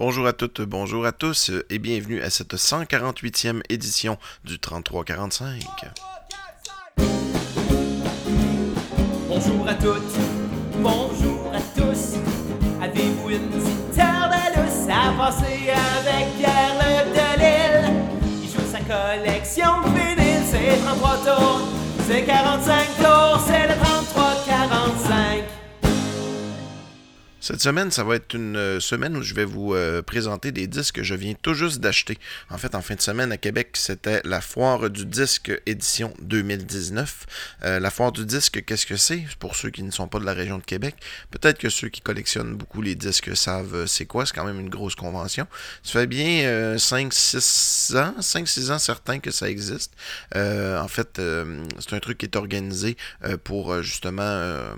Bonjour à toutes, bonjour à tous et bienvenue à cette 148e édition du 3345. Bonjour à toutes, bonjour à tous. Avez-vous une petite lousse à passer avec Pierre Le Delille? Il joue sa collection de c'est 33 tours, c'est 45 tours, c'est le 33-45. Cette semaine, ça va être une euh, semaine où je vais vous euh, présenter des disques que je viens tout juste d'acheter. En fait, en fin de semaine à Québec, c'était la foire du disque édition 2019. Euh, la foire du disque, qu'est-ce que c'est? Pour ceux qui ne sont pas de la région de Québec, peut-être que ceux qui collectionnent beaucoup les disques savent c'est quoi. C'est quand même une grosse convention. Ça fait bien 5-6 ans, 5-6 ans certains que ça existe. en fait, c'est un truc qui est organisé pour justement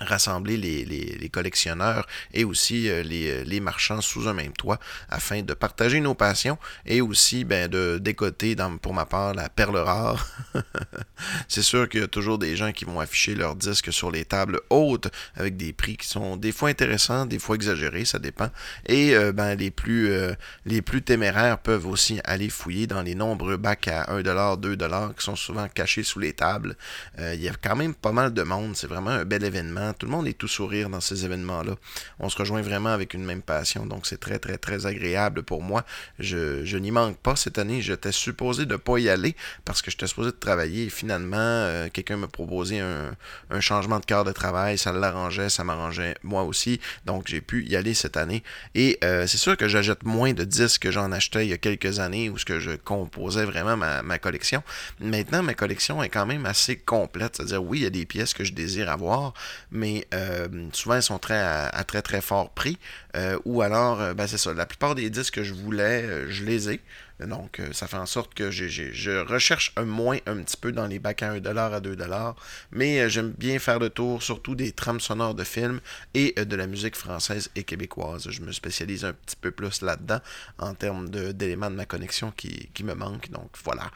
rassembler les, les, collectionneurs et aussi euh, les, euh, les, marchands sous un même toit afin de partager nos passions et aussi ben, de décoter, dans, pour ma part, la perle rare. C'est sûr qu'il y a toujours des gens qui vont afficher leurs disques sur les tables hautes avec des prix qui sont des fois intéressants, des fois exagérés, ça dépend. Et euh, ben, les, plus, les plus téméraires peuvent aussi aller fouiller dans les nombreux bacs à 1$, 2$ qui sont souvent cachés sous les tables. Il y a quand même pas mal de monde, c'est vraiment un bel événement tout le monde est tout sourire dans ces événements-là. On se rejoint vraiment avec une même passion, donc c'est très, très, très agréable pour moi. Je, n'y manque pas cette année. J'étais supposé de ne pas y aller parce que j'étais supposé de travailler et finalement, euh, quelqu'un m'a proposé un, changement de quart de travail. Ça l'arrangeait, ça m'arrangeait moi aussi. Donc j'ai pu y aller cette année. Et euh, c'est sûr que j'achète moins de disques que j'en achetais il y a quelques années où ce que je composais vraiment ma, ma collection. Maintenant, ma collection est quand même assez complète. C'est-à-dire, oui, il y a des pièces que je désire avoir, mais euh, souvent ils sont très à, très très fort prix. Euh, ou alors, euh, ben c'est ça, la plupart des disques que je voulais, je les ai. Donc, euh, ça fait en sorte que je recherche un moins un petit peu dans les bacs à 1$ à 2$, mais euh, j'aime bien faire le tour surtout des trames sonores de films et euh, de la musique française et québécoise. Je me spécialise un petit peu plus là-dedans en termes d'éléments de, ma connexion qui, me manquent. Donc, voilà.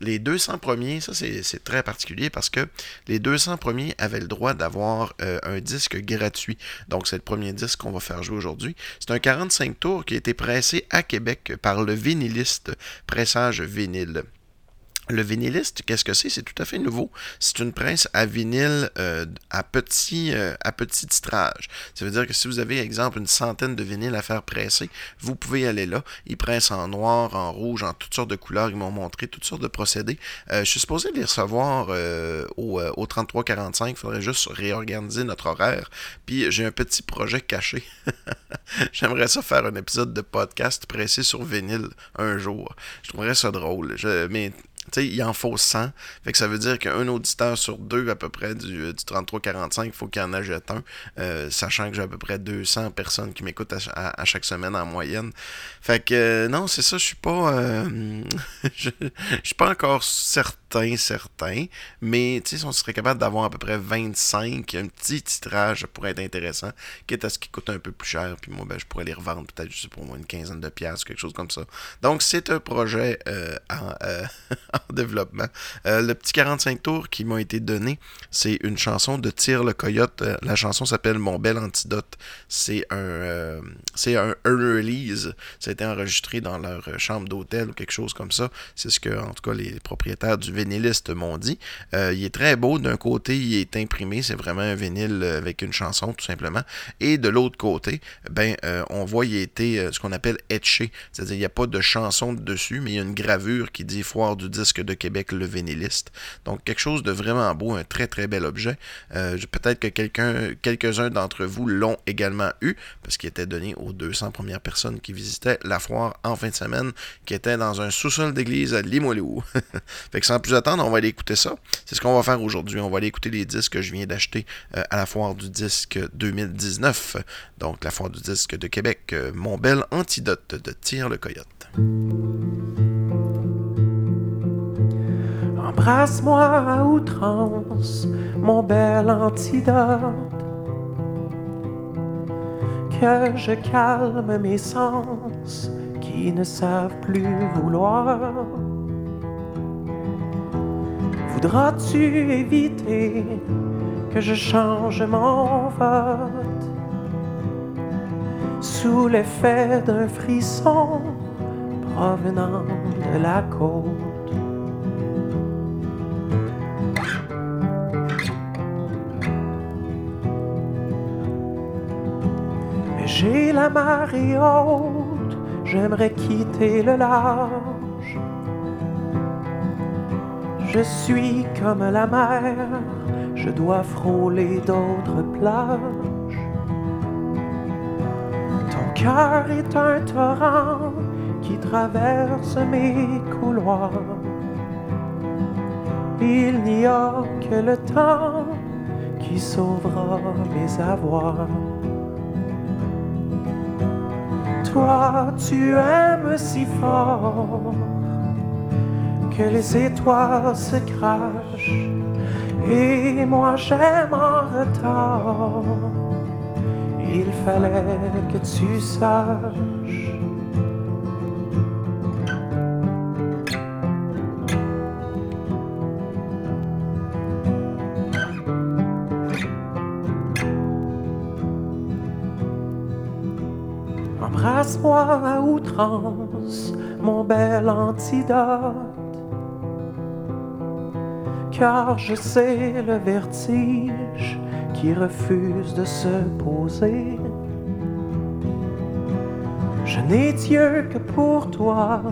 les 200 premiers, ça c'est très particulier parce que les 200 premiers avaient le droit d'avoir un disque gratuit. Donc, c'est le premier disque qu'on va faire aujourd'hui. C'est un 45 tours qui a été pressé à Québec par le vinyliste pressage vinyle. Le vinyliste, qu'est-ce que c'est? C'est tout à fait nouveau. C'est une presse à vinyle euh, à, petit, euh, à petit titrage. Ça veut dire que si vous avez, exemple, une centaine de vinyles à faire presser, vous pouvez aller là. Ils pressent en noir, en rouge, en toutes sortes de couleurs. Ils m'ont montré toutes sortes de procédés. Euh, je suis supposé les recevoir au, au 3345. Il faudrait juste réorganiser notre horaire. Puis j'ai un petit projet caché. J'aimerais ça faire un épisode de podcast pressé sur vinyle un jour. Je trouverais ça drôle. Je, mais il en faut 100. Fait que ça veut dire qu'un auditeur sur deux, à peu près, du, du 33-45, il faut qu'il en achète un. Euh, sachant que j'ai à peu près 200 personnes qui m'écoutent à, chaque semaine en moyenne. Fait que, euh, non, c'est ça, je suis pas. Euh, je suis pas encore certain, certain. Mais, sais, on serait capable d'avoir à peu près 25, un petit titrage pourrait être intéressant. Quitte à ce qui coûte un peu plus cher. Puis moi, ben, je pourrais les revendre peut-être, sais pas moi, une quinzaine de piastres, quelque chose comme ça. Donc, c'est un projet en. développement. Euh, le petit 45 tours qui m'a été donné, c'est une chanson de Tire le Coyote. Euh, la chanson s'appelle Mon bel antidote. C'est un, euh, c'est un, release. Ça a été enregistré dans leur chambre d'hôtel ou quelque chose comme ça. C'est ce que, en tout cas, les propriétaires du vinyliste m'ont dit. il est très beau. D'un côté, il est imprimé. C'est vraiment un vinyle avec une chanson, tout simplement. Et de l'autre côté, ben, on voit il a été ce qu'on appelle etché. C'est-à-dire, il n'y a pas de chanson dessus, mais il y a une gravure qui dit Foire du disque de Québec, le vinyliste. Donc, quelque chose de vraiment beau, un très très bel objet. Euh, peut-être que quelqu'un, quelques-uns d'entre vous l'ont également eu, parce qu'il était donné aux 200 premières personnes qui visitaient la foire en fin de semaine, qui était dans un sous-sol d'église à Limoilou. fait que sans plus attendre, on va aller écouter ça. C'est ce qu'on va faire aujourd'hui. On va aller écouter les disques que je viens d'acheter euh, à la foire du disque 2019. Donc, la foire du disque de Québec. Euh, mon bel antidote de Tire le Coyote. Embrasse-moi à outrance, mon bel antidote. Que je calme mes sens qui ne savent plus vouloir. Voudras-tu éviter que je change mon vote? sous l'effet d'un frisson provenant de la côte. J'ai la marée haute, j'aimerais quitter le large. Je suis comme la mer, je dois frôler d'autres plages. Ton cœur est un torrent qui traverse mes couloirs. Il n'y a que le temps qui sauvera mes avoirs. Toi, tu aimes si fort que les étoiles se crachent et moi j'aime en retard. Il fallait que tu saches. Embrasse-moi à outrance, mon bel antidote car je sais le vertige qui refuse de se poser. Je n'ai Dieu que pour toi,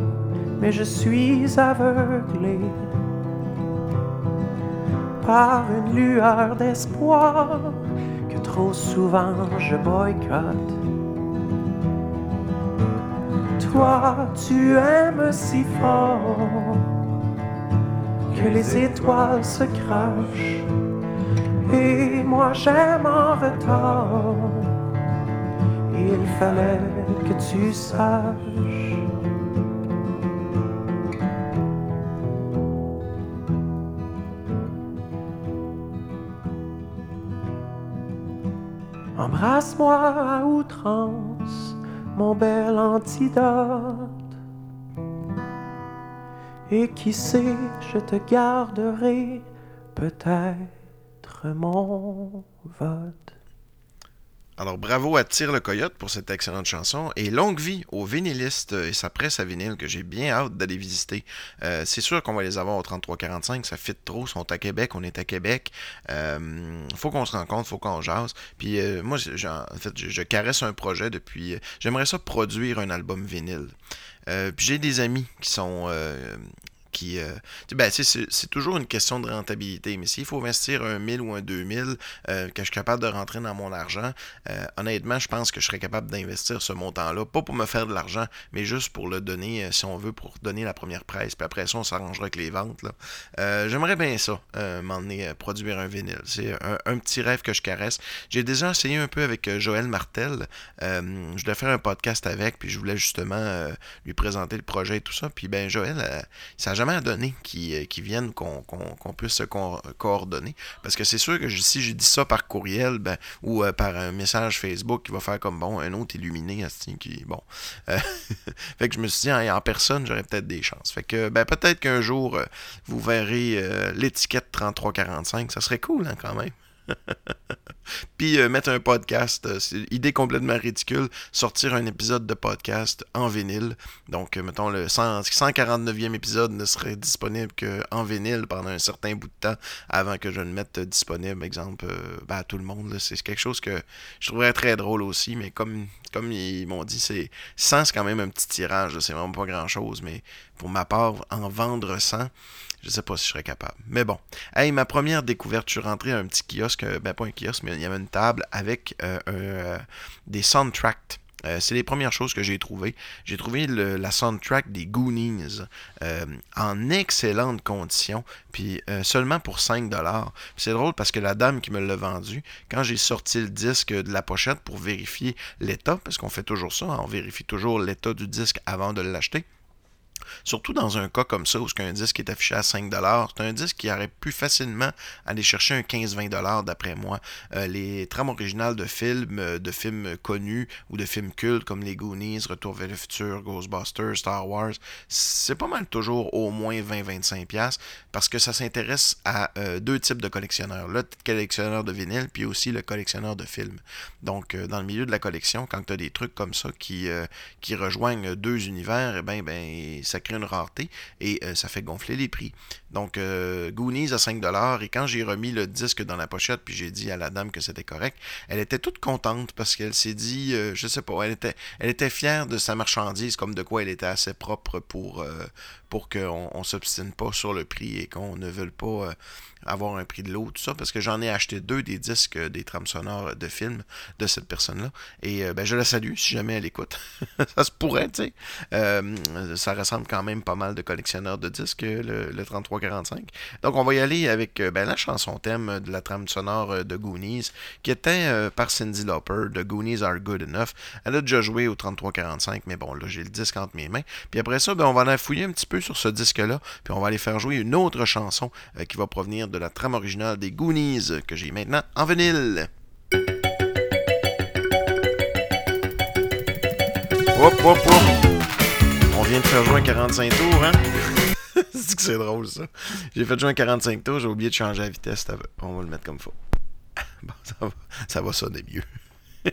mais je suis aveuglé par une lueur d'espoir que trop souvent je boycotte. Toi, tu aimes si fort que les étoiles se crachent. Et moi j'aime en retard. Il fallait que tu saches. Embrasse-moi à mon bel antidote. Et qui sait, je te garderai peut-être mon vote. Alors bravo à Tire le Coyote pour cette excellente chanson et longue vie aux vinylistes et sa presse à vinyle que j'ai bien hâte d'aller visiter. Euh, c'est sûr qu'on va les avoir au 3345, ça fit trop, ils sont à Québec, on est à Québec. Euh, faut qu'on se rencontre, faut qu'on jase. Puis euh, moi, en fait, je, je, caresse un projet depuis. J'aimerais ça produire un album vinyle. puis j'ai des amis qui sont Euh, ben, c'est toujours une question de rentabilité. Mais s'il faut investir un 1000 ou un 2000, euh, que je suis capable de rentrer dans mon argent, euh, honnêtement, je pense que je serais capable d'investir ce montant-là. Pas pour me faire de l'argent, mais juste pour le donner, si on veut, pour donner la première presse. Puis après ça, on s'arrangera avec les ventes. J'aimerais bien ça, m'emmener produire un vinyle. C'est un, petit rêve que je caresse. J'ai déjà essayé un peu avec Joël Martel. je devais faire un podcast avec, puis je voulais justement lui présenter le projet et tout ça. Puis ben Joël, ça à donner qui, euh, viennent, qu'on puisse se coordonner. Parce que c'est sûr que si j'ai dit ça par courriel ben, ou euh, par un message Facebook qui va faire comme bon, un autre illuminé, qui bon. Euh, fait que je me suis dit en, personne, j'aurais peut-être des chances. Fait que ben, peut-être qu'un jour, vous verrez l'étiquette 3345. Ça serait cool hein, quand même. Puis euh, mettre un podcast, euh, c'est idée complètement ridicule, sortir un épisode de podcast en vinyle. Donc, euh, mettons, le 149e épisode ne serait disponible qu'en vinyle pendant un certain bout de temps avant que je le mette disponible, exemple, ben, à tout le monde. C'est quelque chose que je trouverais très drôle aussi, mais comme, comme ils m'ont dit, c'est 100, c'est quand même un petit tirage, c'est vraiment pas grand-chose, mais pour ma part, en vendre 100, je sais pas si je serais capable. Mais bon. Hey, ma première découverte, je suis rentré à un petit kiosque, euh, ben pas un kiosque, mais il y avait une table avec euh, euh, des soundtracks. c'est les premières choses que j'ai trouvées. J'ai trouvé la soundtrack des Goonies en excellente condition, puis seulement pour 5$. C'est drôle parce que la dame qui me l'a vendu, quand j'ai sorti le disque de la pochette pour vérifier l'état, parce qu'on fait toujours ça, on vérifie toujours l'état du disque avant de l'acheter, Surtout dans un cas comme ça où un disque est affiché à 5 c'est un disque qui aurait pu facilement aller chercher un 15-20 d'après moi. Euh, les trames originales de films, euh, de films connus ou de films cultes comme les Goonies, Retour vers le futur, Ghostbusters, Star Wars, c'est pas mal toujours au moins 20-25$ parce que ça s'intéresse à euh, deux types de collectionneurs. Le collectionneur de vinyle puis aussi le collectionneur de films. Donc dans le milieu de la collection, quand tu as des trucs comme ça qui, qui rejoignent deux univers, eh ben, ben, ça crée une rareté et ça fait gonfler les prix. Donc, euh, Goonies à 5$, et quand j'ai remis le disque dans la pochette, puis j'ai dit à la dame que c'était correct, elle était toute contente parce qu'elle s'est dit, euh, je sais pas, elle était, elle était fière de sa marchandise, comme de quoi elle était assez propre pour, euh, pour qu'on ne s'obstine pas sur le prix et qu'on ne veuille pas avoir un prix de l'eau, tout ça, parce que j'en ai acheté deux des disques des trames sonores de films de cette personne-là. Et ben, je la salue si jamais elle écoute. ça se pourrait, tu sais. ça ressemble quand même pas mal de collectionneurs de disques, le, le 3345. Donc, on va y aller avec ben, la chanson thème de la trame sonore de Goonies, qui était par Cindy Lauper, de Goonies Are Good Enough. Elle a déjà joué au 3345, mais bon, là, j'ai le disque entre mes mains. Puis après ça, ben, on va aller fouiller un petit peu sur ce disque-là, puis on va aller faire jouer une autre chanson qui va provenir de la trame originale des Goonies que j'ai maintenant en vinyle. On vient de faire jouer un 45 tours, hein? c'est que c'est drôle, ça. J'ai fait jouer un 45 tours, j'ai oublié de changer la vitesse. On va le mettre comme faut. Bon, ça va, ça va sonner mieux.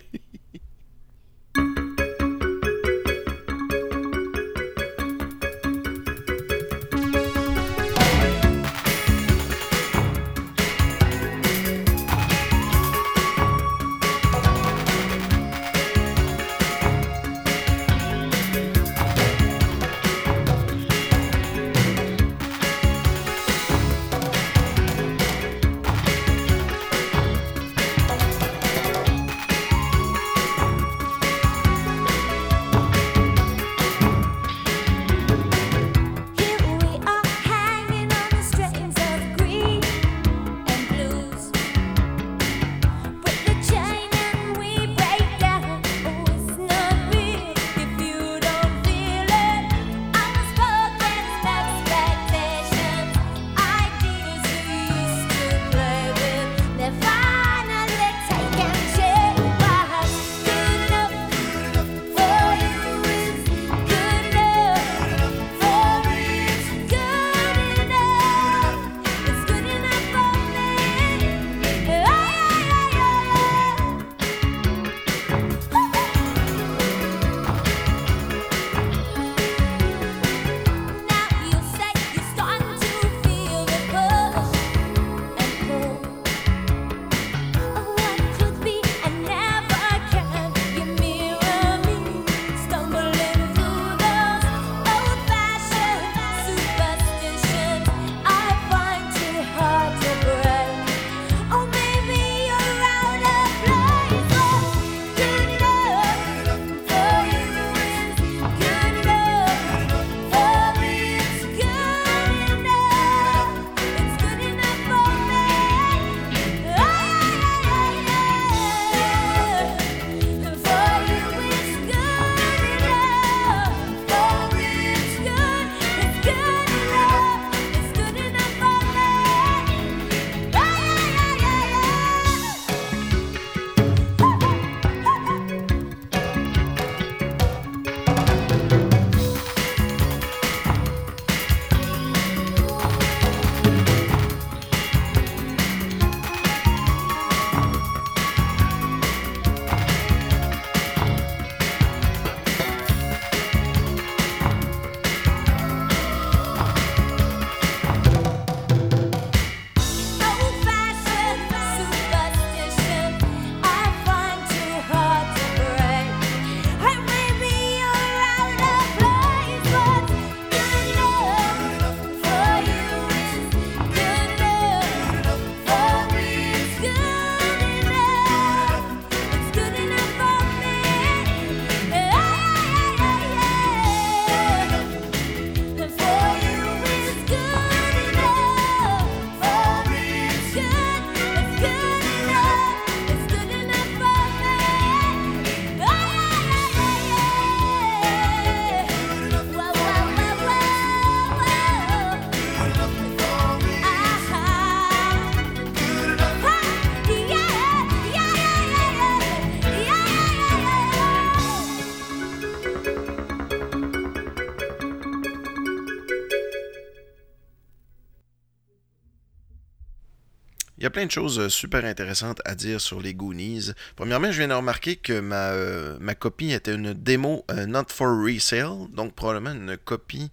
plein de choses euh, super intéressantes à dire sur les Goonies. Premièrement, je viens de remarquer que ma, euh, ma copie était une démo euh, not for resale, donc probablement une copie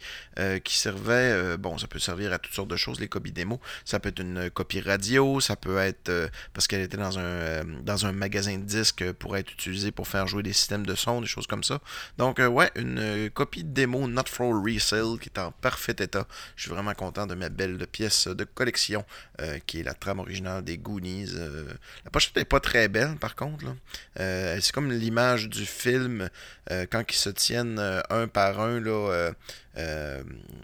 qui servait, bon, ça peut servir à toutes sortes de choses, les copies démo. Ça peut être une copie radio, ça peut être parce qu'elle était dans un, dans un magasin de disques pour être utilisée pour faire jouer des systèmes de son, des choses comme ça. Donc, ouais, une copie de démo not for resale qui est en parfait état. Je suis vraiment content de ma belle pièce de collection qui est la trame originale des Goonies. Euh, la pochette n'est pas très belle, par contre. Euh, c'est comme l'image du film euh, quand ils se tiennent un par un. Là,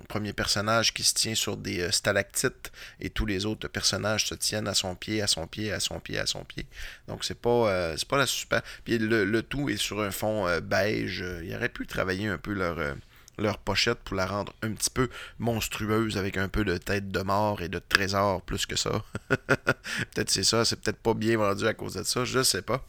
premier personnage qui se tient sur des stalactites et tous les autres personnages se tiennent à son pied, à son pied, à son pied, à son pied. Donc c'est pas c'est pas la super. Puis le, le, tout est sur un fond beige. Ils auraient pu travailler un peu leur leur pochette pour la rendre un petit peu monstrueuse avec un peu de tête de mort et de trésor plus que ça. peut-être c'est ça, c'est peut-être pas bien vendu à cause de ça, je sais pas.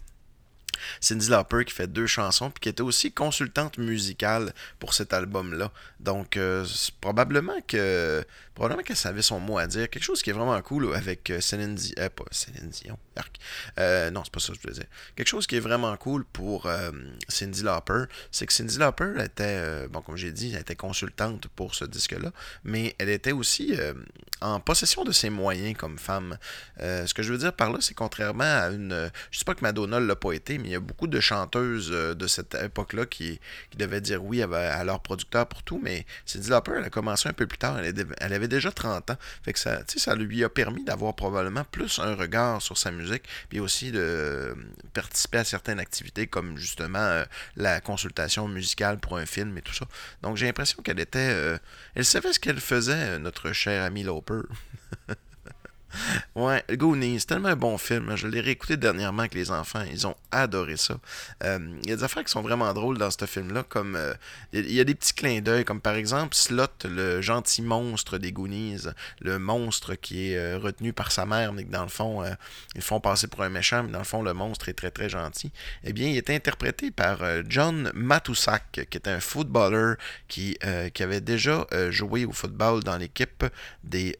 Cindy Lauper qui fait deux chansons, puis qui était aussi consultante musicale pour cet album-là. Donc, euh, probablement que probablement qu'elle savait son mot à dire. Quelque chose qui est vraiment cool avec euh, Céline. Euh, pas Céline Dion, euh, non, c'est pas ça que je voulais dire. Quelque chose qui est vraiment cool pour Cindy Lauper, c'est que Cindy Lauper était, bon, comme j'ai dit, elle était consultante pour ce disque-là, mais elle était aussi en possession de ses moyens comme femme. ce que je veux dire par là, c'est contrairement à une. Je sais pas que Madonna l'a pas été, mais il y a beaucoup de chanteuses de cette époque-là qui, devaient dire oui à, leur producteur pour tout, mais Cindy Lauper, elle a commencé un peu plus tard. Elle, elle avait déjà 30 ans. Fait que ça, ça lui a permis d'avoir probablement plus un regard sur sa musique, puis aussi de participer à certaines activités comme justement euh, la consultation musicale pour un film et tout ça. Donc j'ai l'impression qu'elle était. Euh, elle savait ce qu'elle faisait, notre chère amie Loper. Ouais, Goonies, tellement un bon film. Je l'ai réécouté dernièrement avec les enfants. Ils ont adoré ça. Euh, il y a des affaires qui sont vraiment drôles dans ce film-là, comme euh, il y a des petits clins d'œil, comme par exemple Slot, le gentil monstre des Goonies, le monstre qui est euh, retenu par sa mère, mais que dans le fond, ils font passer pour un méchant, mais dans le fond, le monstre est très très gentil. Eh bien, il est interprété par John Matusak, qui est un footballeur qui, qui avait déjà joué au football dans l'équipe des,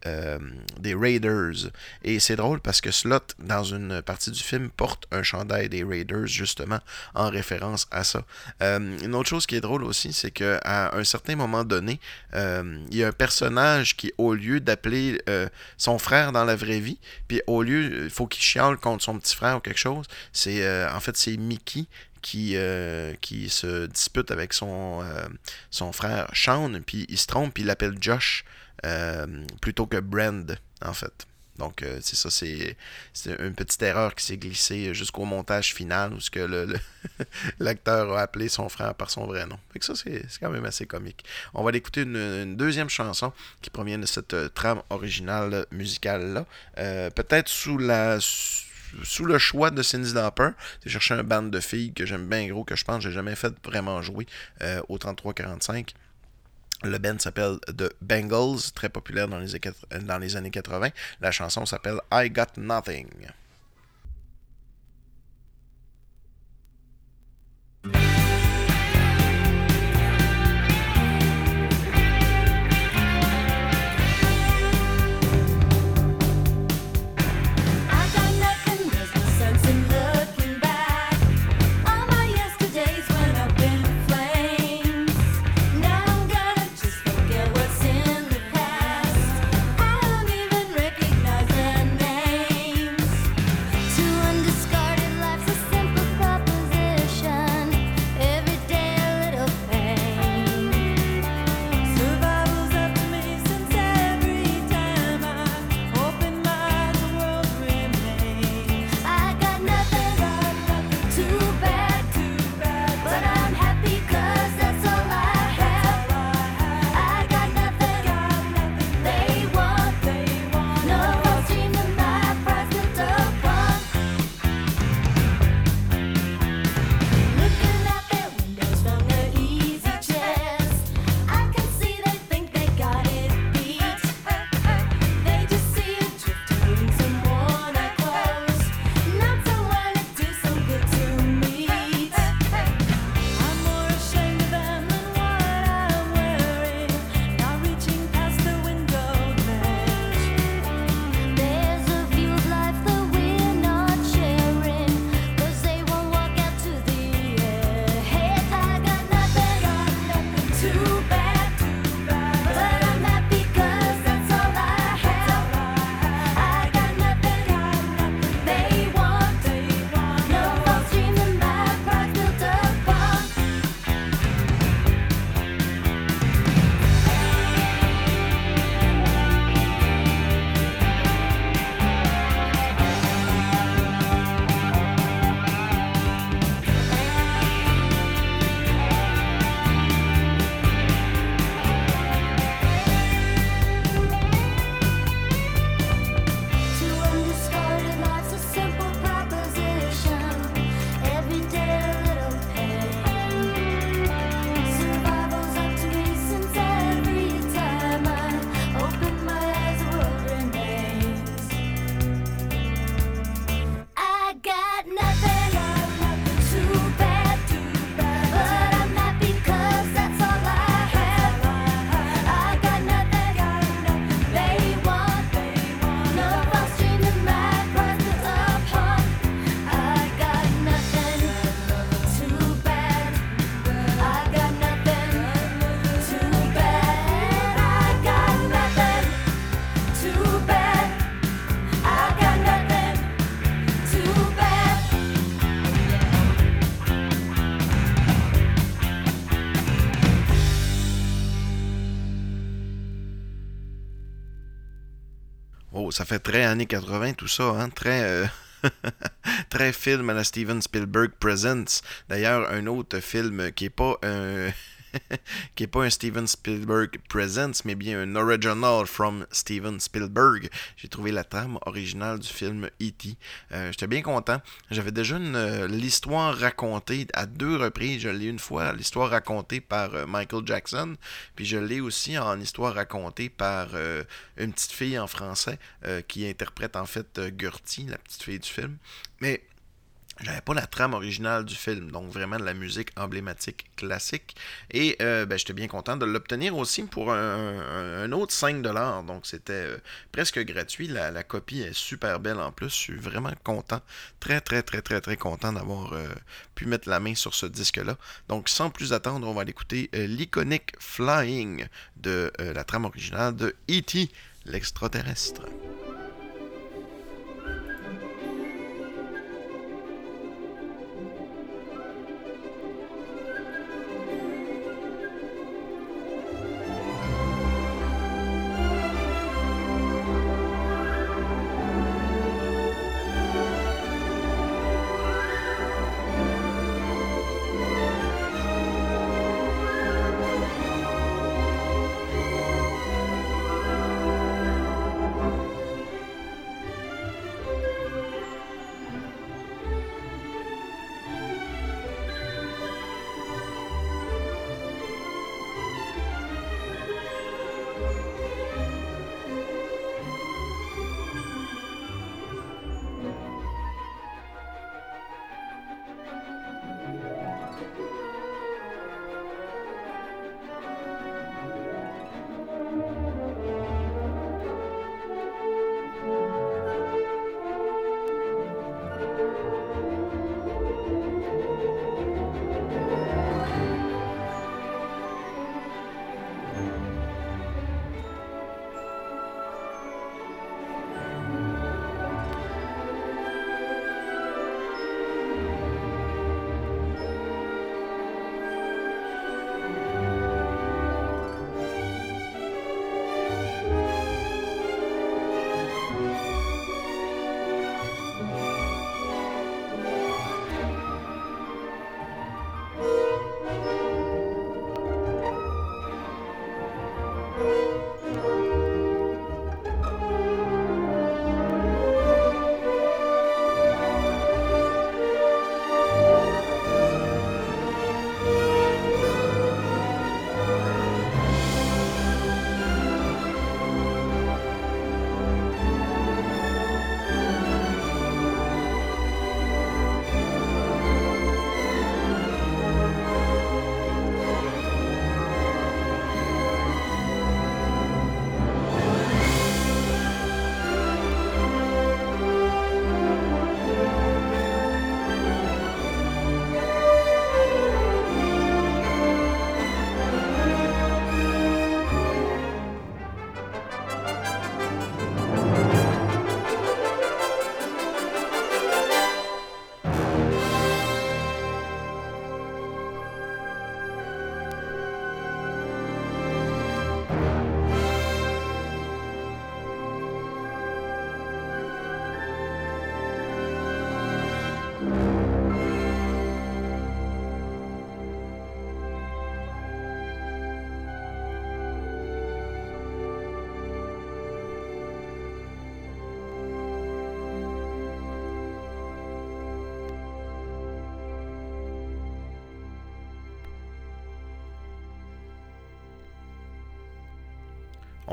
des Raiders. Et c'est drôle parce que Slot, dans une partie du film, porte un chandail des Raiders, justement, en référence à ça. Euh, une autre chose qui est drôle aussi, c'est qu'à un certain moment donné, euh, il y a un personnage qui, au lieu d'appeler euh, son frère dans la vraie vie, puis au lieu, il faut qu'il chiale contre son petit frère ou quelque chose, c'est en fait, c'est Mickey qui, se dispute avec son, son frère Sean, puis il se trompe, puis il l'appelle Josh plutôt que Brand, en fait. Donc, euh, c'est ça, c'est une petite erreur qui s'est glissée jusqu'au montage final où ce que l'acteur a appelé son frère par son vrai nom. Fait que ça, c'est quand même assez comique. On va écouter une, deuxième chanson qui provient de cette euh, trame originale musicale-là. Euh, peut-être sous la sous le choix de Cindy Lauper. J'ai cherché un band de filles que j'aime bien gros, que je pense que j'ai jamais fait vraiment jouer au 33-45. Le band s'appelle The Bengals, très populaire dans les, dans les années 80. La chanson s'appelle I Got Nothing. Ça fait très années 80 tout ça, hein? Très. euh, Très film à la Steven Spielberg Presents. D'ailleurs, un autre film qui est pas un. Qui est pas un Steven Spielberg Presents, mais bien un original from Steven Spielberg. J'ai trouvé la trame originale du film E.T. Euh, J'étais bien content. J'avais déjà euh, l'histoire racontée à deux reprises. Je l'ai une fois, l'histoire racontée par euh, Michael Jackson, puis je l'ai aussi en histoire racontée par euh, une petite fille en français qui interprète en fait Gertie, la petite fille du film. Mais j'avais pas la trame originale du film, donc vraiment de la musique emblématique classique. Et euh, ben, j'étais bien content de l'obtenir aussi pour un, autre 5$. Donc c'était euh, presque gratuit. La, copie est super belle en plus. Je suis vraiment content. Très très très très très content d'avoir euh, pu mettre la main sur ce disque-là. Donc sans plus attendre, on va aller écouter euh, l'iconique Flying de la trame originale de E.T. l'extraterrestre.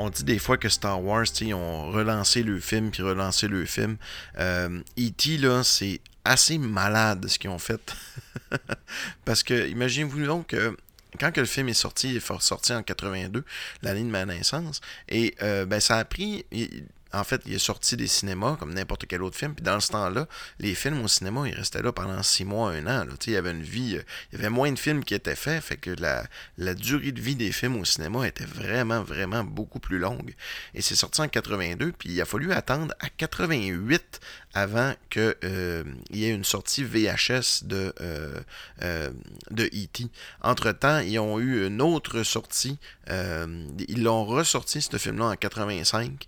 On dit des fois que Star Wars, ils ont relancé le film puis relancé le film. Euh, E.T., là, c'est assez malade ce qu'ils ont fait. Parce que, imaginez-vous donc que quand le film est sorti, il est sorti en 82, l'année de ma naissance, et euh, ben, ça a pris. En fait, il est sorti des cinémas comme n'importe quel autre film. Puis dans ce temps-là, les films au cinéma, ils restaient là pendant six mois, un an. Il y avait une vie, euh, il y avait moins de films qui étaient faits, fait que la durée de vie des films au cinéma était vraiment, vraiment beaucoup plus longue. Et c'est sorti en 82, puis il a fallu attendre à 88 avant qu'il y ait une sortie VHS de, de E.T. Entre-temps, ils ont eu une autre sortie. ils l'ont ressorti, ce film-là, en 85.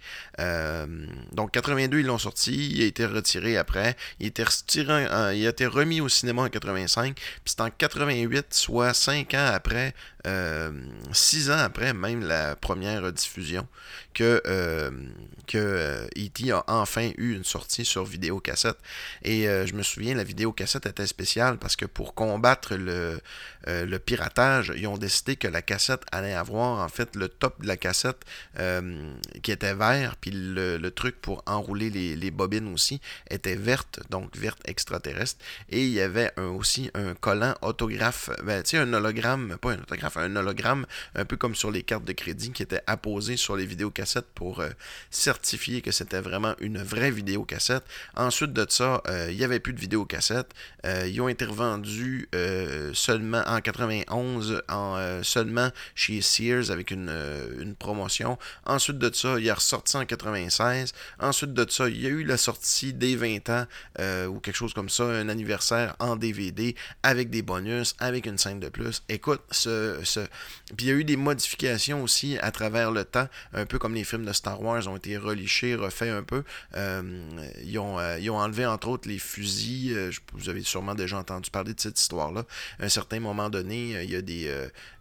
donc, 82, ils l'ont sorti. Il a été retiré après. Il a été, retiré, il a été remis au cinéma en 85. Puis c'est en 88, soit 5 ans après, euh, six ans après même la première diffusion, que, euh, E.T. Euh, a enfin eu une sortie sur vidéocassette. Et je me souviens, la vidéocassette était spéciale parce que pour combattre le, le piratage, ils ont décidé que la cassette allait avoir en fait le top de la cassette qui était vert, puis le, truc pour enrouler les, bobines aussi était verte, donc verte extraterrestre. Et il y avait aussi un collant autographe, ben, tu sais, un hologramme, pas un autographe, un hologramme, un peu comme sur les cartes de crédit qui était apposé sur les vidéocassettes pour euh, certifier que c'était vraiment une vraie vidéocassette. Ensuite de ça, euh, il n'y avait plus de vidéocassettes. Euh, ils ont été revendus seulement en 91, en, seulement chez Sears avec une, une, promotion. Ensuite de ça, il est ressorti en 96. Ensuite de ça, il y a eu la sortie des 20 ans ou quelque chose comme ça, un anniversaire en DVD avec des bonus, avec une scène de plus. Écoute, ce, puis il y a eu des modifications aussi à travers le temps, un peu comme les films de Star Wars ont été relichés, refaits un peu. Euh, ils, ont, euh, ils, ont, enlevé entre autres les fusils. Euh, vous avez sûrement déjà entendu parler de cette histoire-là. Un certain moment donné, il y a des,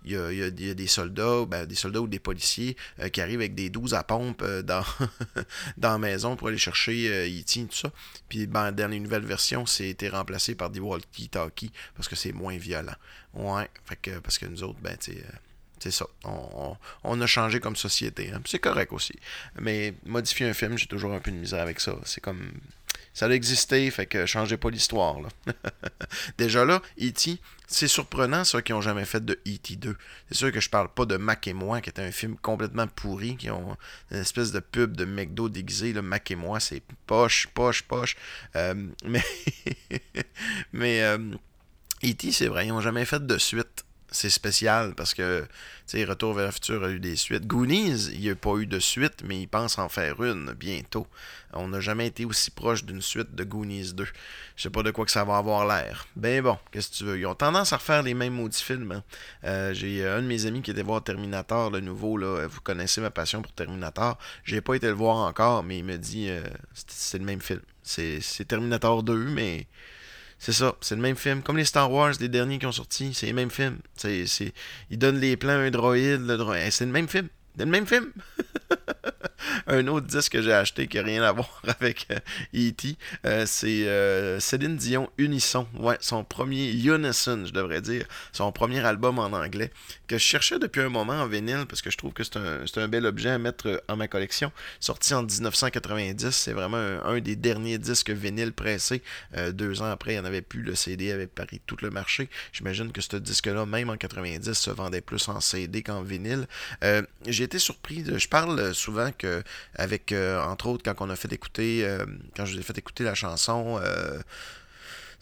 il y, a, y a des soldats, ben, des soldats ou des policiers qui arrivent avec des 12 à pompe dans, dans la maison pour aller chercher E.T. et tout ça. Puis ben, dans les nouvelles versions, c'est été remplacé par des walkie-talkies parce que c'est moins violent. Ouais, que, parce que nous autres, ben, euh, c'est ça. On, a changé comme société. Hein. C'est correct aussi. Mais modifier un film, j'ai toujours un peu de misère avec ça. C'est comme. Ça a existé, fait que changez pas l'histoire. Déjà là, E.T., c'est surprenant, ceux qui n'ont jamais fait de E.T. 2. C'est sûr que je parle pas de Mac et moi, qui était un film complètement pourri, qui ont une espèce de pub de McDo déguisé. Mac et moi, c'est poche, poche, poche. Euh, mais. mais. E.T., c'est vrai, ils n'ont jamais fait de suite. C'est spécial parce que, tu sais, Retour vers le futur a eu des suites. Goonies, il n'y a pas eu de suite, mais ils pensent en faire une bientôt. On n'a jamais été aussi proche d'une suite de Goonies 2. Je sais pas de quoi que ça va avoir l'air. Ben bon, qu'est-ce que tu veux? Ils ont tendance à refaire les mêmes maudits films. Hein. Euh, j'ai un de mes amis qui était voir Terminator, le nouveau. Là. Vous connaissez ma passion pour Terminator. J'ai pas été le voir encore, mais il me dit euh, c'est le même film. C'est Terminator 2, mais c'est ça, c'est le même film. Comme les Star Wars, les derniers qui ont sorti, c'est le même film. C'est, ils donnent les plans à un droïde, le droïde. C'est le même film. C'est le même film. un autre disque que j'ai acheté qui n'a rien à voir avec E.T. Euh, e euh, c'est euh, Céline Dion Unisson. Ouais, son premier Unison, je devrais dire. Son premier album en anglais. Que je cherchais depuis un moment en vinyle parce que je trouve que c'est un, un, bel objet à mettre en ma collection. Sorti en 1990. C'est vraiment un, des derniers disques vinyle pressés. deux ans après, il n'y en avait plus. Le CD avait pari tout le marché. J'imagine que ce disque-là, même en 90, se vendait plus en CD qu'en vinyle. j'ai été surpris. je parle souvent que avec, euh, entre autres, quand on a fait écouter, euh, quand je vous ai fait écouter la chanson euh,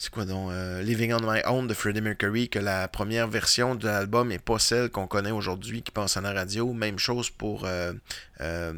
c'est quoi donc Living on My Own de Freddie Mercury, que la première version de l'album n'est pas celle qu'on connaît aujourd'hui qui passe à la radio. Même chose pour euh,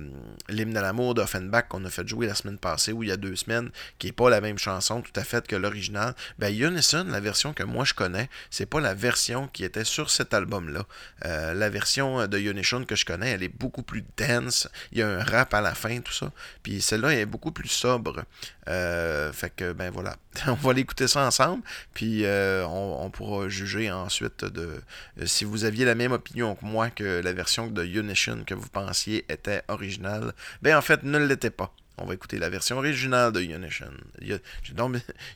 l'hymne à l'amour d'Offenbach qu'on a fait jouer la semaine passée ou il y a deux semaines, qui n'est pas la même chanson tout à fait que l'original, ben Unison, la version que moi je connais, c'est pas la version qui était sur cet album-là. Euh, la version de Unison que je connais, elle est beaucoup plus dense, il y a un rap à la fin, tout ça. Puis celle-là est beaucoup plus sobre. Euh, fait que, ben voilà, on va l'écouter ensemble, puis on, pourra juger ensuite de si vous aviez la même opinion que moi que la version de Unison que vous pensiez était original, ben en fait, ne l'était pas. On va écouter la version originale de Unison.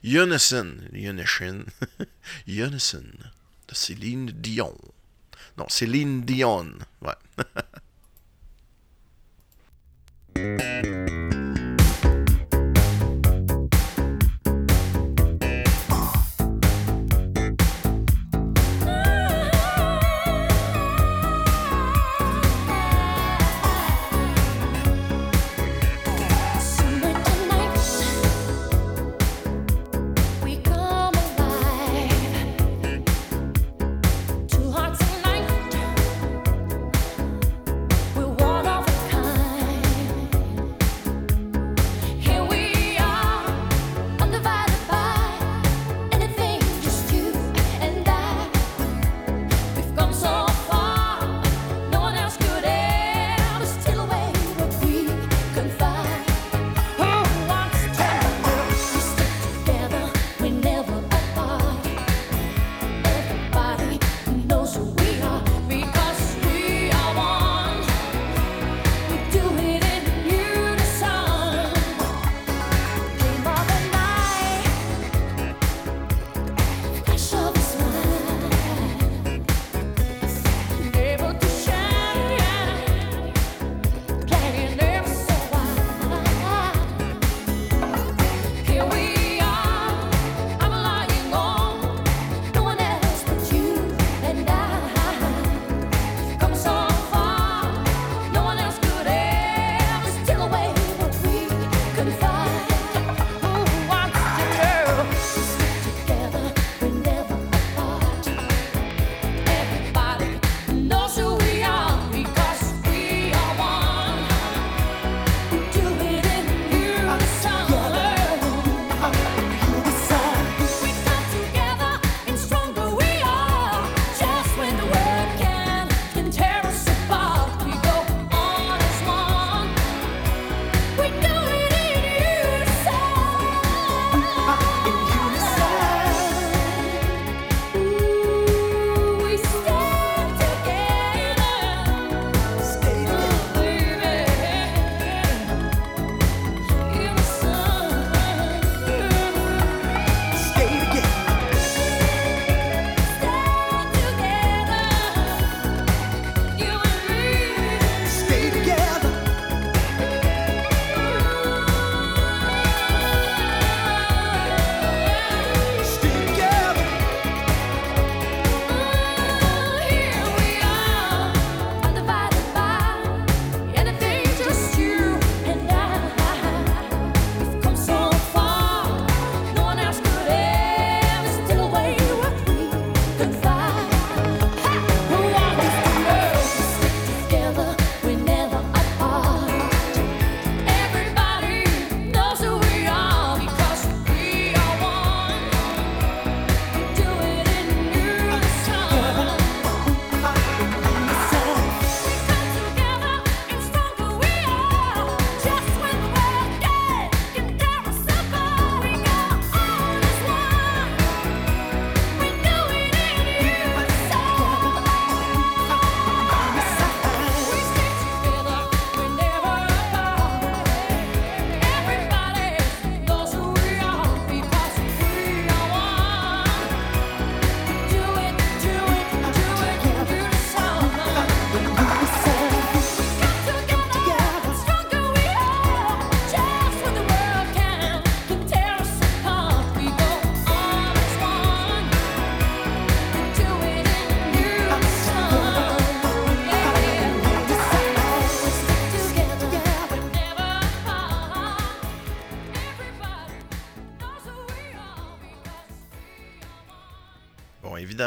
Unison. Unison. Unison. De Céline Dion. Non, Céline Dion. Ouais.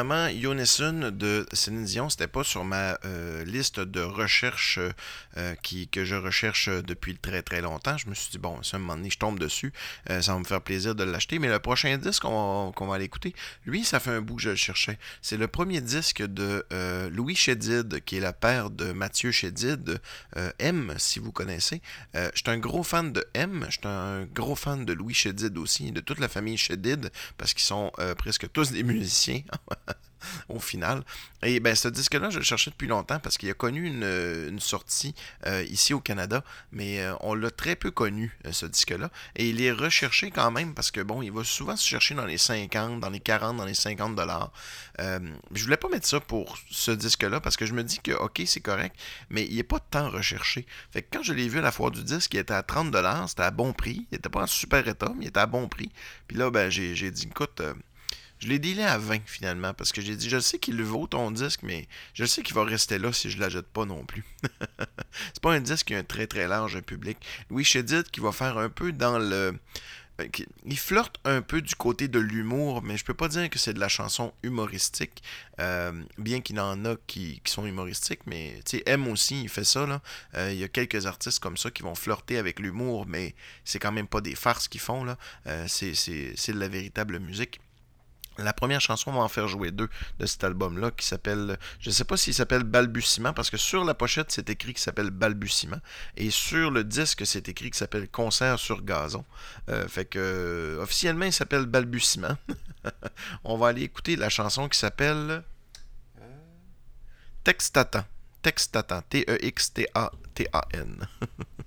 premièrement, Yonesun de Céline Dion, c'était pas sur ma euh, liste de recherche euh, qui, que je recherche depuis très très longtemps. Je me suis dit, bon, ça, un moment donné, je tombe dessus, ça va me faire plaisir de l'acheter. Mais le prochain disque qu'on va, aller écouter, lui, ça fait un bout que je le cherchais. C'est le premier disque de Louis Chédid, qui est la père de Mathieu Chédid, M, si vous connaissez. je suis un gros fan de M, je suis un gros fan de Louis Chédid aussi, de toute la famille Chédid, parce qu'ils sont presque tous des musiciens au final. Et ben ce disque-là, je le cherchais depuis longtemps parce qu'il a connu une, sortie euh, ici au Canada, mais euh, on l'a très peu connu, euh, ce disque-là. Et il est recherché quand même parce que bon, il va souvent se chercher dans les 50, dans les 40, dans les 50 dollars. je voulais pas mettre ça pour ce disque-là parce que je me dis que ok, c'est correct, mais il n'est pas tant recherché. Fait que quand je l'ai vu à la foire du disque, il était à 30 dollars, c'était à bon prix. Il était pas en super état, mais il était à bon prix. Puis là, ben, j'ai dit, écoute, je l'ai dealé à 20 finalement parce que j'ai dit je sais qu'il vaut ton disque, mais je sais qu'il va rester là si je ne l'achète pas non plus. c'est pas un disque qui a un très très large public. Louis Chédid qui va faire un peu dans le. Euh, il flirte un peu du côté de l'humour, mais je peux pas dire que c'est de la chanson humoristique, euh, bien qu'il en a qui, sont humoristiques, mais tu sais, M aussi, il fait ça. Euh, il y a quelques artistes comme ça qui vont flirter avec l'humour, mais c'est quand même pas des farces qu'ils font. là. c'est de la véritable musique. La première chanson, on va en faire jouer deux de cet album-là qui s'appelle, je ne sais pas s'il s'appelle Balbutiement, parce que sur la pochette, c'est écrit qu'il s'appelle Balbutiement, et sur le disque, c'est écrit qu'il s'appelle Concert sur gazon. Euh, fait que, euh, officiellement, il s'appelle Balbutiement. on va aller écouter la chanson qui s'appelle Textatan. Textatan. T-E-X-T-A-T-A-N.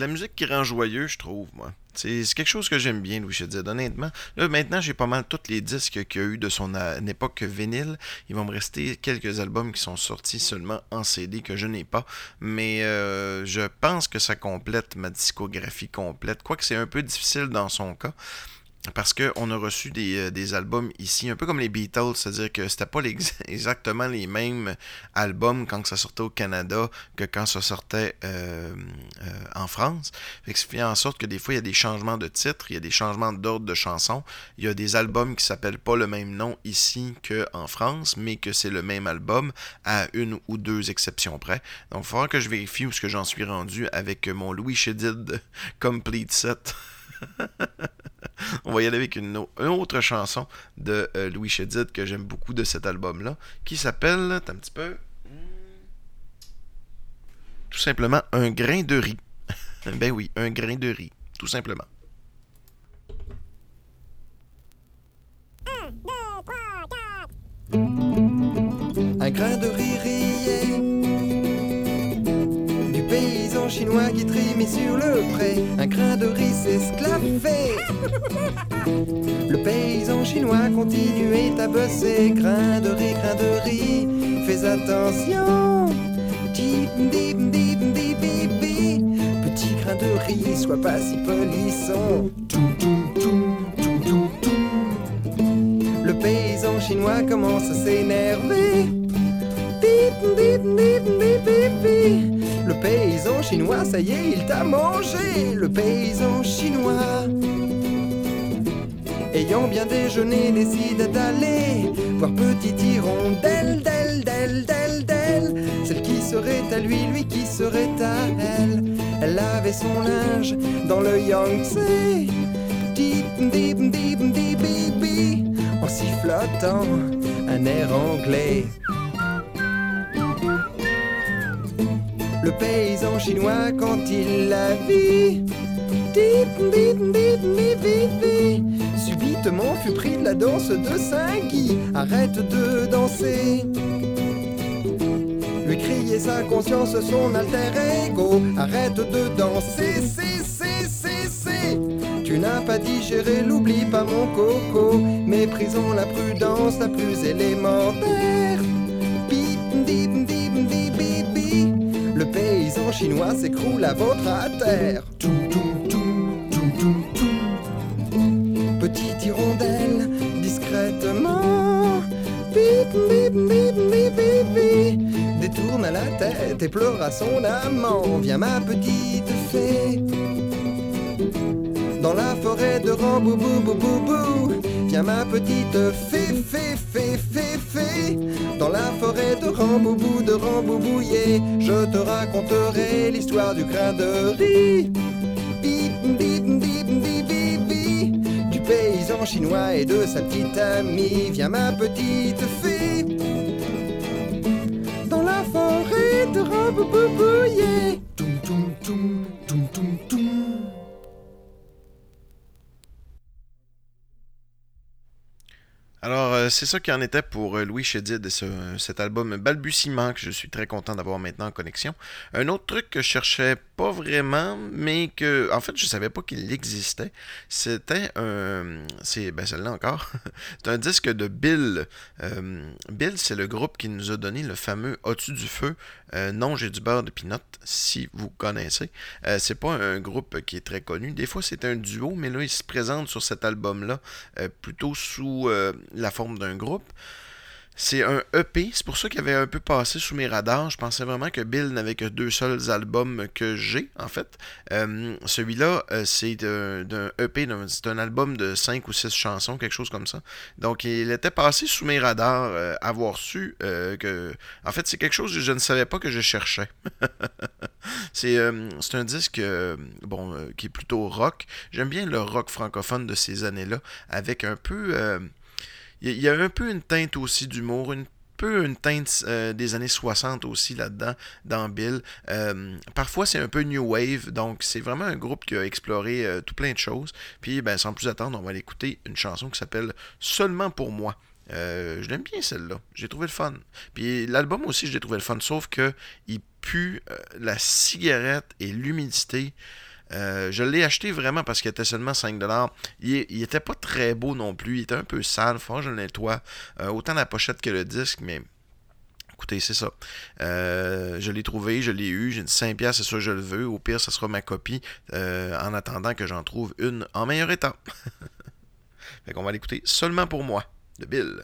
la musique qui rend joyeux, je trouve, moi. C'est quelque chose que j'aime bien, Louis Chédid, honnêtement. Là, maintenant, j'ai pas mal tous les disques qu'il y a eu de son époque vinyle. Il va me rester quelques albums qui sont sortis seulement en CD que je n'ai pas. Mais euh, je pense que ça complète ma discographie complète. Quoique c'est un peu difficile dans son cas parce qu'on a reçu euh, des, albums ici, un peu comme les Beatles, c'est-à-dire que c'était pas exactement les mêmes albums quand ça sortait au Canada que quand ça sortait euh, euh, en France. Fait que ça fait en sorte que des fois, il y a des changements de titre, il y a des changements d'ordre de chansons. Il y a des albums qui s'appellent pas le même nom ici qu'en France, mais que c'est le même album à une ou deux exceptions près. Donc, il faudra que je vérifie où ce que j'en suis rendu avec mon Louis Chédid Complete Set. On va y aller avec une, autre chanson de euh, Louis Chédid que j'aime beaucoup de cet album-là, qui s'appelle, un petit peu, tout simplement Un grain de riz. ben oui, un grain de riz, tout simplement. Un grain de riz chinois qui trimait sur le pré un grain de riz s'esclaffer. Le paysan chinois continuait à bosser, grain de riz, grain de riz, fais attention. Petit grain de riz, sois pas si polisson. Le paysan chinois commence à s'énerver. Paysan chinois, ça y est, il t'a mangé, le paysan chinois. Ayant bien déjeuné, décide d'aller voir petit hirondelle, d'elle, d'elle, d'elle, d'elle. Celle qui serait à lui, lui qui serait à elle. Elle avait son linge dans le Yangtze. En sifflotant un air anglais. Le paysan chinois quand il la vit. Subitement fut pris de la danse de Saint-Guy. Arrête de danser. Lui crier sa conscience, son alter ego. Arrête de danser, c'est, c'est, c'est, c'est. Tu n'as pas digéré, l'oublie pas mon coco. Méprisons la prudence la plus élémentaire. Chinois s'écroule à votre à terre. Petite hirondelle, discrètement. Détourne la tête et pleure à son amant. Viens ma petite fée. Dans la forêt de Ramboubou, viens ma petite fée, fée, fée. Dans la forêt de Ramboubou, de Ramboubouillé, je te raconterai l'histoire du grain de riz. Du paysan chinois et de sa petite amie, viens ma petite fée. Dans la forêt de Ramboubouillé. Alors, euh, c'est ça qui en était pour euh, Louis Chédid et cet album Balbutiement que je suis très content d'avoir maintenant en connexion. Un autre truc que je cherchais pas vraiment, mais que, en fait, je savais pas qu'il existait, c'était un. C'est. Ben, celle-là encore. c'est un disque de Bill. Euh, Bill, c'est le groupe qui nous a donné le fameux As-tu du feu Non, j'ai du beurre de pinot, si vous connaissez. c'est pas un groupe qui est très connu. Des fois, c'est un duo, mais là, il se présente sur cet album-là plutôt sous la forme d'un groupe. C'est un EP, c'est pour ça qu'il avait un peu passé sous mes radars. Je pensais vraiment que Bill n'avait que deux seuls albums que j'ai, en fait. Euh, celui-là, euh, c'est d'un EP, c'est un album de cinq ou six chansons, quelque chose comme ça. Donc, il était passé sous mes radars, euh, avoir su que. En fait, c'est quelque chose que je ne savais pas que je cherchais. c'est un disque, bon, qui est plutôt rock. J'aime bien le rock francophone de ces années-là, avec un peu il y, a un peu une teinte aussi d'humour, une peu une teinte euh, des années 60 aussi là-dedans, dans Bill. Euh, parfois, c'est un peu New Wave, donc c'est vraiment un groupe qui a exploré euh, tout plein de choses. Puis, ben, sans plus attendre, on va aller écouter une chanson qui s'appelle Seulement pour moi. je l'aime bien celle-là. J'ai trouvé le fun. Puis l'album aussi, j'ai trouvé le fun, sauf que il pue la cigarette et l'humidité. Euh, je l'ai acheté vraiment parce qu'il était seulement 5$. Il, il était pas très beau non plus. Il était un peu sale. Faut que je le nettoie. Euh, autant la pochette que le disque, mais écoutez, c'est ça. Euh, je l'ai trouvé, je l'ai eu. J'ai dit 5$, c'est ça, je le veux. Au pire, ce sera ma copie en attendant que j'en trouve une en meilleur état. fait qu'on va l'écouter seulement pour moi, de Bill.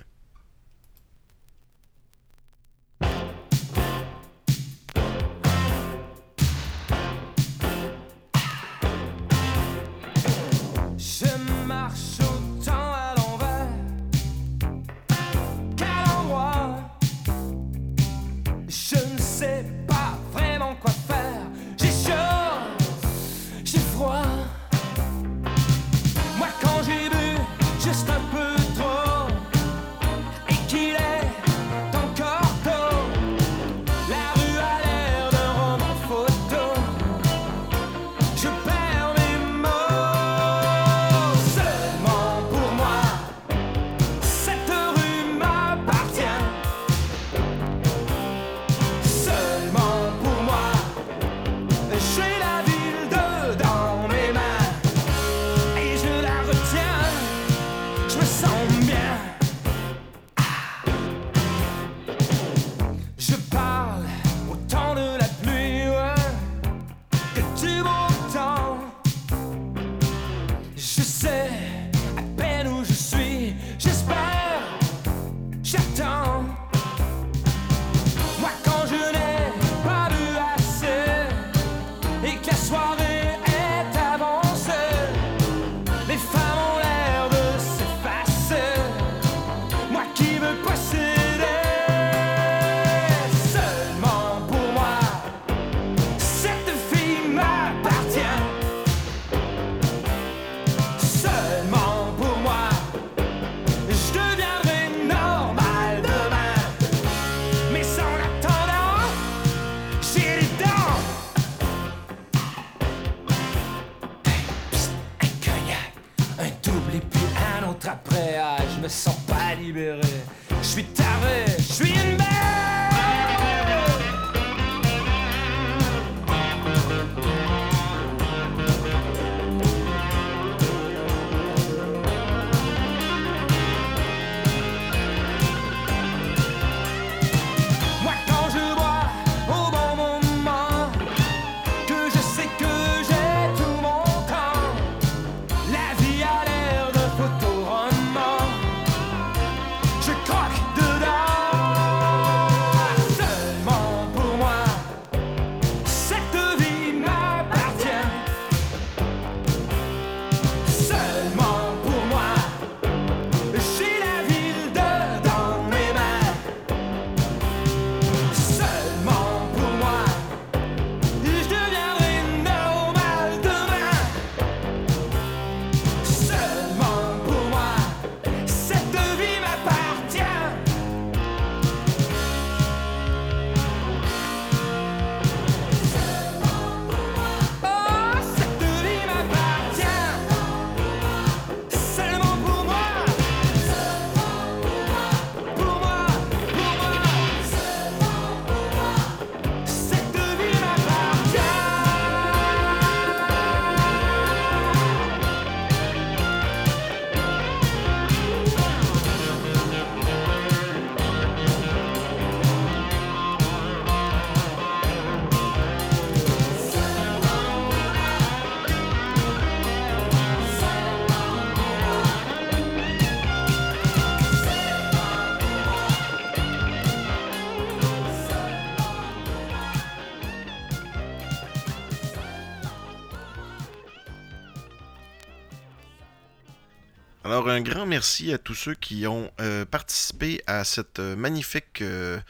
Un grand merci à tous ceux qui ont euh, participé à cette euh, magnifique euh,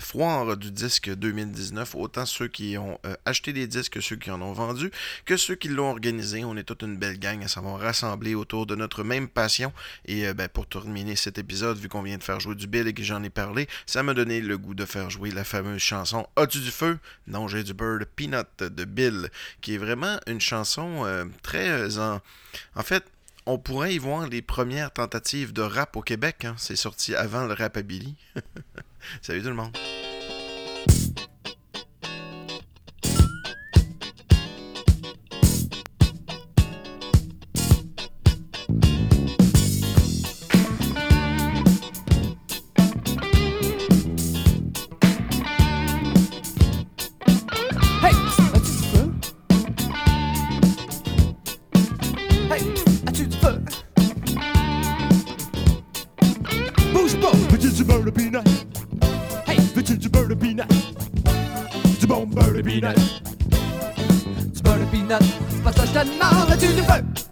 foire du disque 2019. Autant ceux qui ont acheté des disques que ceux qui en ont vendu, que ceux qui l'ont organisé. On est toute une belle gang à savoir rassembler autour de notre même passion. Et ben, pour terminer cet épisode, vu qu'on vient de faire jouer du Bill et que j'en ai parlé, ça m'a donné le goût de faire jouer la fameuse chanson As-tu du feu Non, j'ai du bird Peanut de Bill, qui est vraiment une chanson très en. En fait, on pourrait y voir les premières tentatives de rap au Québec. hein. C'est sorti avant le Rapabilly. Salut tout le monde. donnes, c'est pas que je te tu le.